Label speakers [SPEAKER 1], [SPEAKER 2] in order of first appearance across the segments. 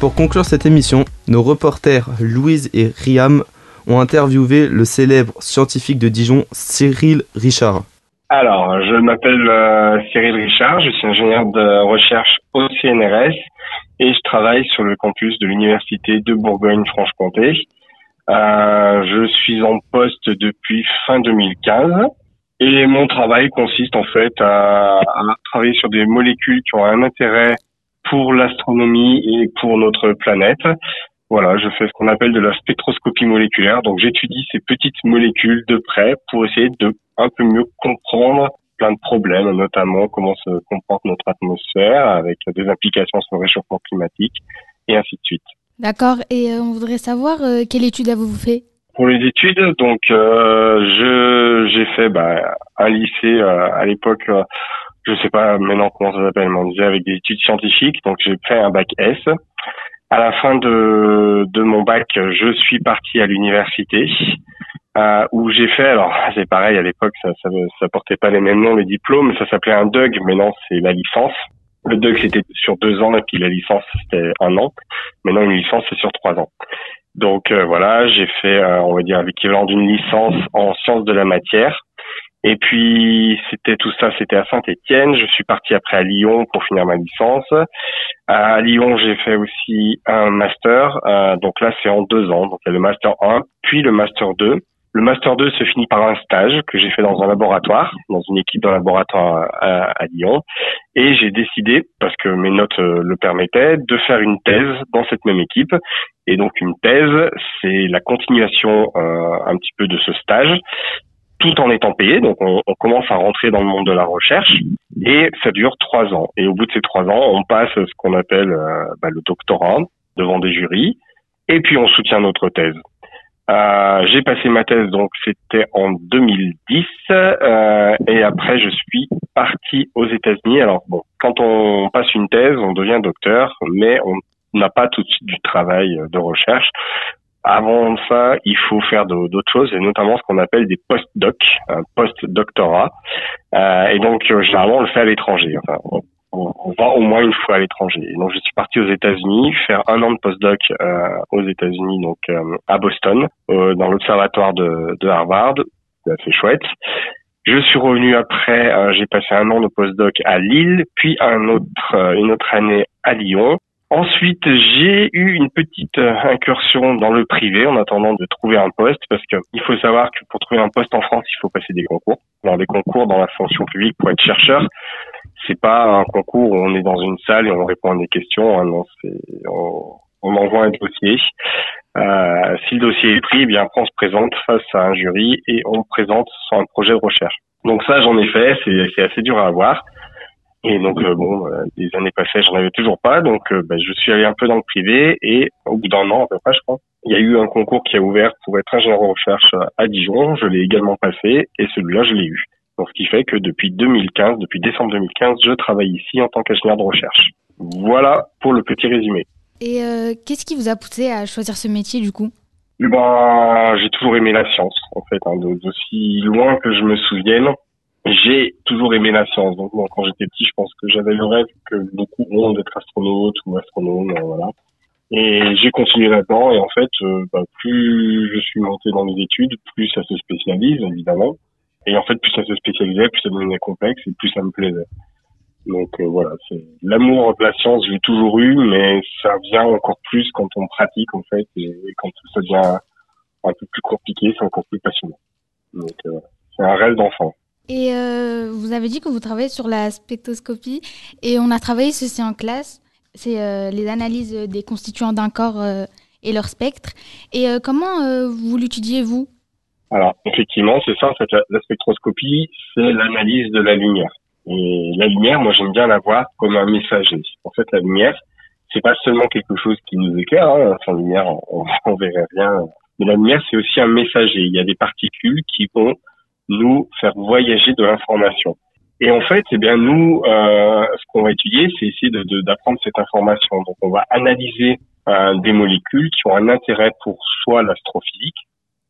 [SPEAKER 1] Pour conclure cette émission, nos reporters Louise et Riam ont interviewé le célèbre scientifique de Dijon, Cyril Richard.
[SPEAKER 2] Alors, je m'appelle euh, Cyril Richard, je suis ingénieur de recherche au CNRS et je travaille sur le campus de l'Université de Bourgogne-Franche-Comté. Euh, je suis en poste depuis fin 2015 et mon travail consiste en fait à, à travailler sur des molécules qui ont un intérêt pour l'astronomie et pour notre planète. Voilà, je fais ce qu'on appelle de la spectroscopie moléculaire. Donc j'étudie ces petites molécules de près pour essayer de un peu mieux comprendre plein de problèmes, notamment comment se comporte notre atmosphère avec des implications sur le réchauffement climatique et ainsi de suite.
[SPEAKER 3] D'accord. Et euh, on voudrait savoir euh, quelle étude avez-vous fait?
[SPEAKER 2] Pour les études, donc euh, je j'ai fait bah, un lycée à l'époque. Je sais pas maintenant comment ça s'appelle, mais on disait avec des études scientifiques. Donc j'ai fait un bac S à la fin de, de mon bac, je suis parti à l'université euh, où j'ai fait, alors c'est pareil, à l'époque ça, ça, ça portait pas les mêmes noms, les diplômes, ça s'appelait un DUG, maintenant c'est la licence. Le DUG c'était sur deux ans et puis la licence c'était un an. Maintenant une licence c'est sur trois ans. Donc euh, voilà, j'ai fait, euh, on va dire, l'équivalent d'une licence en sciences de la matière. Et puis c'était tout ça, c'était à Saint-Étienne. Je suis parti après à Lyon pour finir ma licence. À Lyon, j'ai fait aussi un master. Euh, donc là, c'est en deux ans. Donc il y a le master 1, puis le master 2. Le master 2 se finit par un stage que j'ai fait dans un laboratoire, dans une équipe de laboratoire à, à Lyon. Et j'ai décidé, parce que mes notes euh, le permettaient, de faire une thèse dans cette même équipe. Et donc une thèse, c'est la continuation euh, un petit peu de ce stage tout en étant payé. Donc on, commence à rentrer dans le monde de la recherche et ça dure trois ans. Et au bout de ces trois ans, on passe ce qu'on appelle euh, bah, le doctorat devant des jurys et puis on soutient notre thèse. Euh, j'ai passé ma thèse, donc c'était en 2010, euh, et après je suis parti aux États-Unis. Alors bon, quand on passe une thèse, on devient docteur, mais on n'a pas tout de suite du travail de recherche. Avant ça, il faut faire d'autres choses, et notamment ce qu'on appelle des post-doc, post-doctorat. Euh, et donc, euh, généralement, on le fait à l'étranger. Enfin, on, va au moins une fois à l'étranger. Donc, je suis parti aux États-Unis faire un an de post-doc euh, aux États-Unis, donc euh, à Boston, euh, dans l'observatoire de, de Harvard. C'est chouette. Je suis revenu après, euh, j'ai passé un an de post-doc à Lille, puis un autre, une autre année à Lyon. Ensuite, j'ai eu une petite euh, incursion dans le privé en attendant de trouver un poste parce que il faut savoir que pour trouver un poste en France, il faut passer des concours. Dans des concours dans la fonction publique pour être chercheur, c'est pas un concours où on est dans une salle et on répond à des questions. Hein, non, on, on, envoie un dossier. Euh, si le dossier est pris, eh bien après on se présente face à un jury et on présente son projet de recherche. Donc ça, j'en ai fait. C'est assez dur à avoir. Et donc euh, bon, euh, des années passées, j'en avais toujours pas, donc euh, bah, je suis allé un peu dans le privé et au bout d'un an à peu près, je crois, il y a eu un concours qui a ouvert pour être ingénieur de recherche à Dijon. Je l'ai également passé et celui-là, je l'ai eu. Donc ce qui fait que depuis 2015, depuis décembre 2015, je travaille ici en tant qu'ingénieur de recherche. Voilà pour le petit résumé.
[SPEAKER 3] Et qu'est-ce qui vous a poussé à choisir ce métier du coup?
[SPEAKER 2] Eh ben, j'ai toujours aimé la science, en fait, hein, d'aussi loin que je me souvienne j'ai toujours aimé la science. Donc quand j'étais petit, je pense que j'avais le rêve que beaucoup ont d'être astronaute ou astronome, euh, voilà. Et j'ai continué là-dedans. Et en fait, euh, bah, plus je suis monté dans les études, plus ça se spécialise, évidemment. Et en fait, plus ça se spécialisait, plus ça devenait complexe et plus ça me plaisait. Donc euh, voilà, c'est l'amour de la science, j'ai toujours eu, mais ça vient encore plus quand on pratique en fait, et, quand ça devient un peu plus compliqué, c'est encore plus passionnant. Donc c'est un rêve d'enfant.
[SPEAKER 3] Et euh, vous avez dit que vous travaillez sur la spectroscopie et on a travaillé ceci en classe. C'est euh, les analyses des constituants d'un corps euh, et leur spectre. Et comment vous l'étudiez, vous?
[SPEAKER 2] Alors, effectivement, c'est ça. En fait, la, spectroscopie, c'est l'analyse de la lumière. Et la lumière, moi, j'aime bien la voir comme un messager. En fait, la lumière, c'est pas seulement quelque chose qui nous éclaire. Hein. Sans lumière, on, on verrait rien. Mais la lumière, c'est aussi un messager. Il y a des particules qui vont nous faire voyager de l'information. Et en fait, eh bien nous, euh, ce qu'on va étudier, c'est essayer d'apprendre de, cette information. Donc, on va analyser euh, des molécules qui ont un intérêt pour soit l'astrophysique,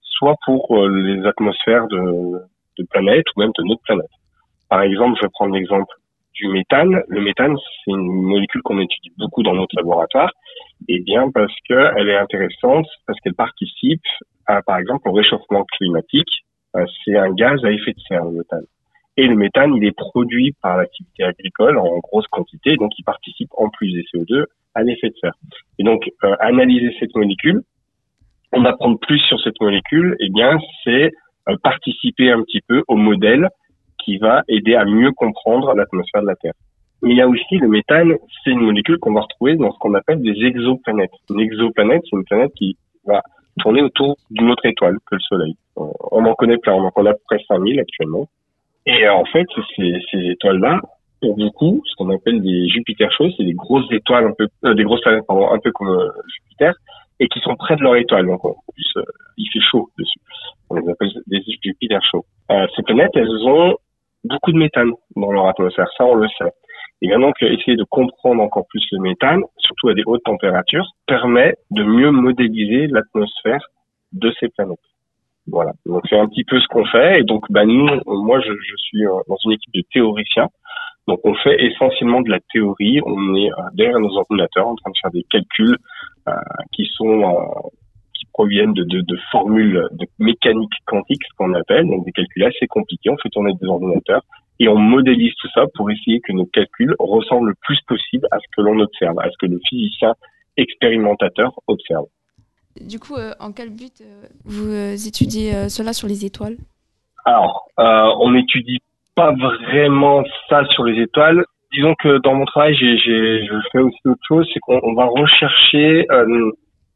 [SPEAKER 2] soit pour euh, les atmosphères de, de planètes ou même de notre planète. Par exemple, je vais prendre l'exemple du méthane. Le méthane, c'est une molécule qu'on étudie beaucoup dans notre laboratoire, et bien parce qu'elle est intéressante, parce qu'elle participe, à, par exemple, au réchauffement climatique. Euh, c'est un gaz à effet de serre, le méthane. Et le méthane, il est produit par l'activité agricole en grosse quantité, donc il participe en plus des CO2 à l'effet de serre. Et donc, euh, analyser cette molécule, on apprend plus sur cette molécule, eh bien, c'est euh, participer un petit peu au modèle qui va aider à mieux comprendre l'atmosphère de la Terre. Mais il y a aussi le méthane, c'est une molécule qu'on va retrouver dans ce qu'on appelle des exoplanètes. Une exoplanète, c'est une planète qui va tourner autour d'une autre étoile que le Soleil. On en connaît plein, on en connaît à peu près 5000 actuellement. Et euh, en fait, ces, ces étoiles-là, pour beaucoup, ce qu'on appelle des Jupiter chauds, c'est des grosses étoiles un peu, euh, des grosses planètes pardon, un peu comme euh, Jupiter, et qui sont près de leur étoile. Donc en plus, il fait chaud dessus. On les appelle des Jupiter chauds. ces planètes, elles ont beaucoup de méthane dans leur atmosphère, ça on le sait. Et maintenant essayer de comprendre encore plus le méthane, surtout à des hautes températures, permet de mieux modéliser l'atmosphère de ces planètes. Voilà. Donc c'est un petit peu ce qu'on fait. Et donc bah nous, moi je, je, suis euh, dans une équipe de théoriciens. Donc on fait essentiellement de la théorie. On est euh, derrière nos ordinateurs en train de faire des calculs euh, qui sont euh, qui proviennent de, de, de, formules de mécanique quantique, ce qu'on appelle, donc des calculs assez compliqués. On fait tourner des ordinateurs et on modélise tout ça pour essayer que nos calculs ressemblent le plus possible à ce que l'on observe, à ce que le physicien expérimentateur observe.
[SPEAKER 4] Du coup, euh, en quel but euh, vous euh, étudiez cela sur les étoiles?
[SPEAKER 2] Alors, on n'étudie pas vraiment ça sur les étoiles. Disons que dans mon travail, je fais aussi autre chose, c'est qu'on va rechercher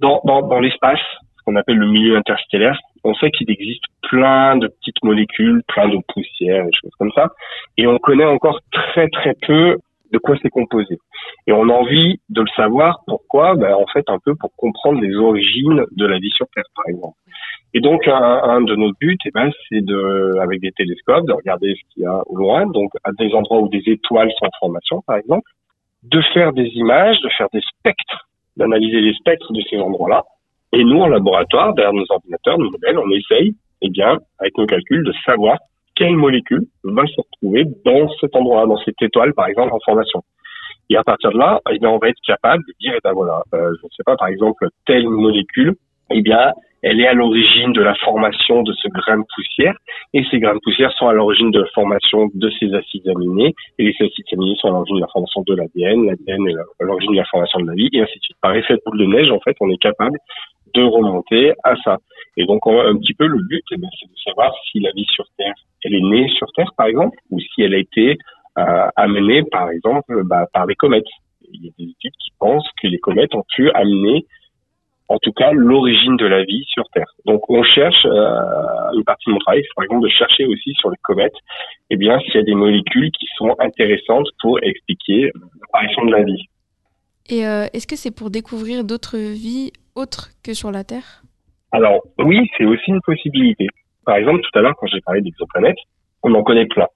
[SPEAKER 2] dans l'espace, ce qu'on appelle le milieu interstellaire. On sait qu'il existe plein de petites molécules, plein de poussières, des choses comme ça, et on connaît encore très très peu de quoi c'est composé. Et on a envie de le savoir. Pourquoi ben, En fait, un peu pour comprendre les origines de la vie sur Terre, par exemple. Et donc, un, de nos buts, eh ben, c'est de, avec des télescopes, de regarder ce qu'il y a au loin, donc à des endroits où des étoiles sont en formation, par exemple, de faire des images, de faire des spectres, d'analyser les spectres de ces endroits-là. Et nous, en laboratoire, derrière nos ordinateurs, nos modèles, on essaye, eh bien, avec nos calculs, de savoir quelle molécule va se retrouver dans cet endroit, dans cette étoile, par exemple, en formation. Et à partir de là, eh bien, on va être capable de dire, eh ben voilà, euh, je ne sais pas, par exemple, telle molécule, eh bien, elle est à l'origine de la formation de ce grain de poussière, et ces grains de poussière sont à l'origine de la formation de ces acides aminés, et les acides aminés sont à l'origine de la formation de l'ADN, l'ADN est à l'origine de la formation de la vie, et ainsi de suite. Par effet de boule de neige, en fait, on est capable de remonter à ça. Et donc, un petit peu, le but, eh c'est de savoir si la vie sur Terre, elle est née sur Terre, par exemple, ou si elle a été amenée, par exemple, bah, par les comètes. Il y a des études qui pensent que les comètes ont pu amener, en tout cas, l'origine de la vie sur Terre. Donc, on cherche, euh, une partie de mon travail, c'est par exemple de chercher aussi sur les comètes, eh bien, s'il y a des molécules qui sont intéressantes pour expliquer l'apparition de la vie.
[SPEAKER 4] Et euh, est-ce que c'est pour découvrir d'autres vies autres que sur la Terre?
[SPEAKER 2] Alors, oui, c'est aussi une possibilité. Par exemple, tout à l'heure, quand j'ai parlé d'exoplanètes, on en connaît plein.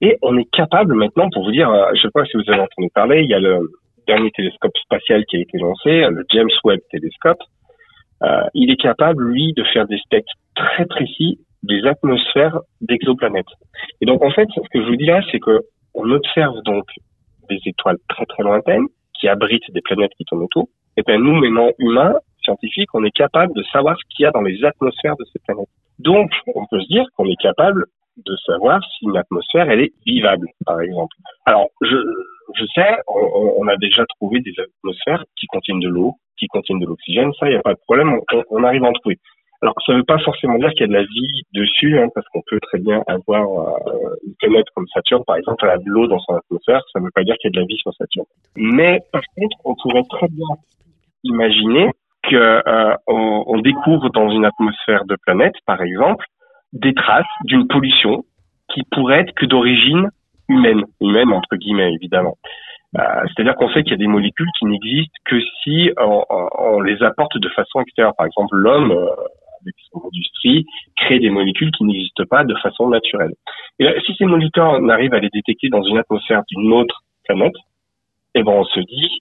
[SPEAKER 2] Et on est capable maintenant, pour vous dire, euh, je sais pas si vous avez entendu parler, il y a le dernier télescope spatial qui a été lancé, le James Webb Telescope. Euh, il est capable, lui, de faire des spectres très précis des atmosphères d'exoplanètes. Et donc, en fait, ce que je vous dis là, c'est que on observe donc des étoiles très très lointaines qui abritent des planètes qui tournent autour. Et bien nous, maintenant humains, scientifiques, on est capable de savoir ce qu'il y a dans les atmosphères de ces planètes. Donc, on peut se dire qu'on est capable de savoir si une atmosphère elle est vivable, par exemple. Alors, je, je sais, on, on, a déjà trouvé des atmosphères qui contiennent de l'eau, qui contiennent de l'oxygène, ça, il n'y a pas de problème, on, on, arrive à en trouver. Alors, ça ne veut pas forcément dire qu'il y a de la vie dessus, hein, parce qu'on peut très bien avoir euh, une planète comme Saturne, par exemple, elle a de l'eau dans son atmosphère, ça ne veut pas dire qu'il y a de la vie sur Saturne. Mais par contre, on pourrait très bien imaginer qu'on euh, on découvre dans une atmosphère de planète, par exemple, des traces d'une pollution qui pourrait être que d'origine humaine, humaine entre guillemets évidemment. Euh, C'est-à-dire qu'on sait qu'il y a des molécules qui n'existent que si on, les apporte de façon extérieure. Par exemple, l'homme, euh, avec son industrie, crée des molécules qui n'existent pas de façon naturelle. Et si ces molécules, on arrive à les détecter dans une atmosphère d'une autre planète, eh ben on se dit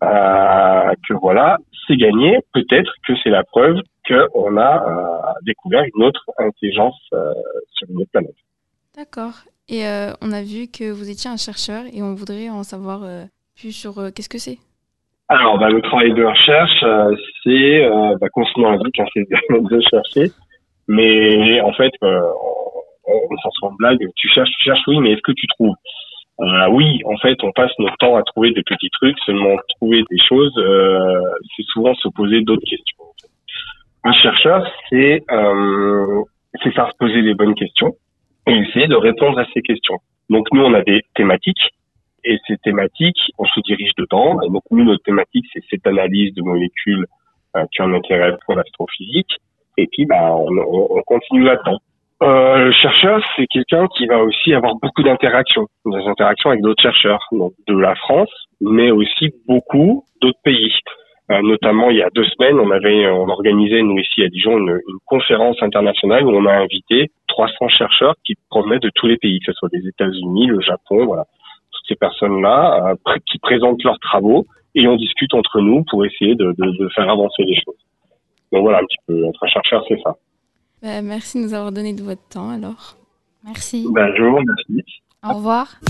[SPEAKER 2] que voilà, c'est gagné. Peut-être que c'est la preuve qu'on a euh, découvert une autre intelligence euh, sur une autre planète.
[SPEAKER 4] D'accord. Et on a vu que vous étiez un chercheur et on voudrait en savoir plus sur qu'est-ce que c'est.
[SPEAKER 2] Alors, bah, le travail de recherche, c'est bah, continuer la vie, c'est de chercher. Mais en fait, on, s'en sort blague. Tu cherches, tu cherches, oui, mais est-ce que tu trouves? Euh, oui, en fait, on passe notre temps à trouver des petits trucs, seulement trouver des choses, euh, c'est souvent se poser d'autres questions. Un chercheur, c'est euh, c'est faire se poser les bonnes questions et essayer de répondre à ces questions. Donc nous, on a des thématiques et ces thématiques, on se dirige dedans. Et donc nous, notre thématique, c'est cette analyse de molécules euh, qui ont intérêt pour l'astrophysique. Et puis, bah, on, on continue là-dedans. Euh, le chercheur, c'est quelqu'un qui va aussi avoir beaucoup d'interactions, des interactions avec d'autres chercheurs, donc de la France, mais aussi beaucoup d'autres pays. Euh, notamment, il y a deux semaines, on avait, on organisait nous ici à Dijon une, conférence internationale où on a invité 300 chercheurs qui provenaient de tous les pays, que ce soit des États-Unis, le Japon, voilà, toutes ces personnes-là euh, qui présentent leurs travaux et on discute entre nous pour essayer de, de, de faire avancer les choses. Donc voilà un petit peu, être un chercheur, c'est ça.
[SPEAKER 4] Bah, merci de nous avoir donné de votre temps alors.
[SPEAKER 3] Merci.
[SPEAKER 2] Bonjour, merci.
[SPEAKER 3] Au revoir.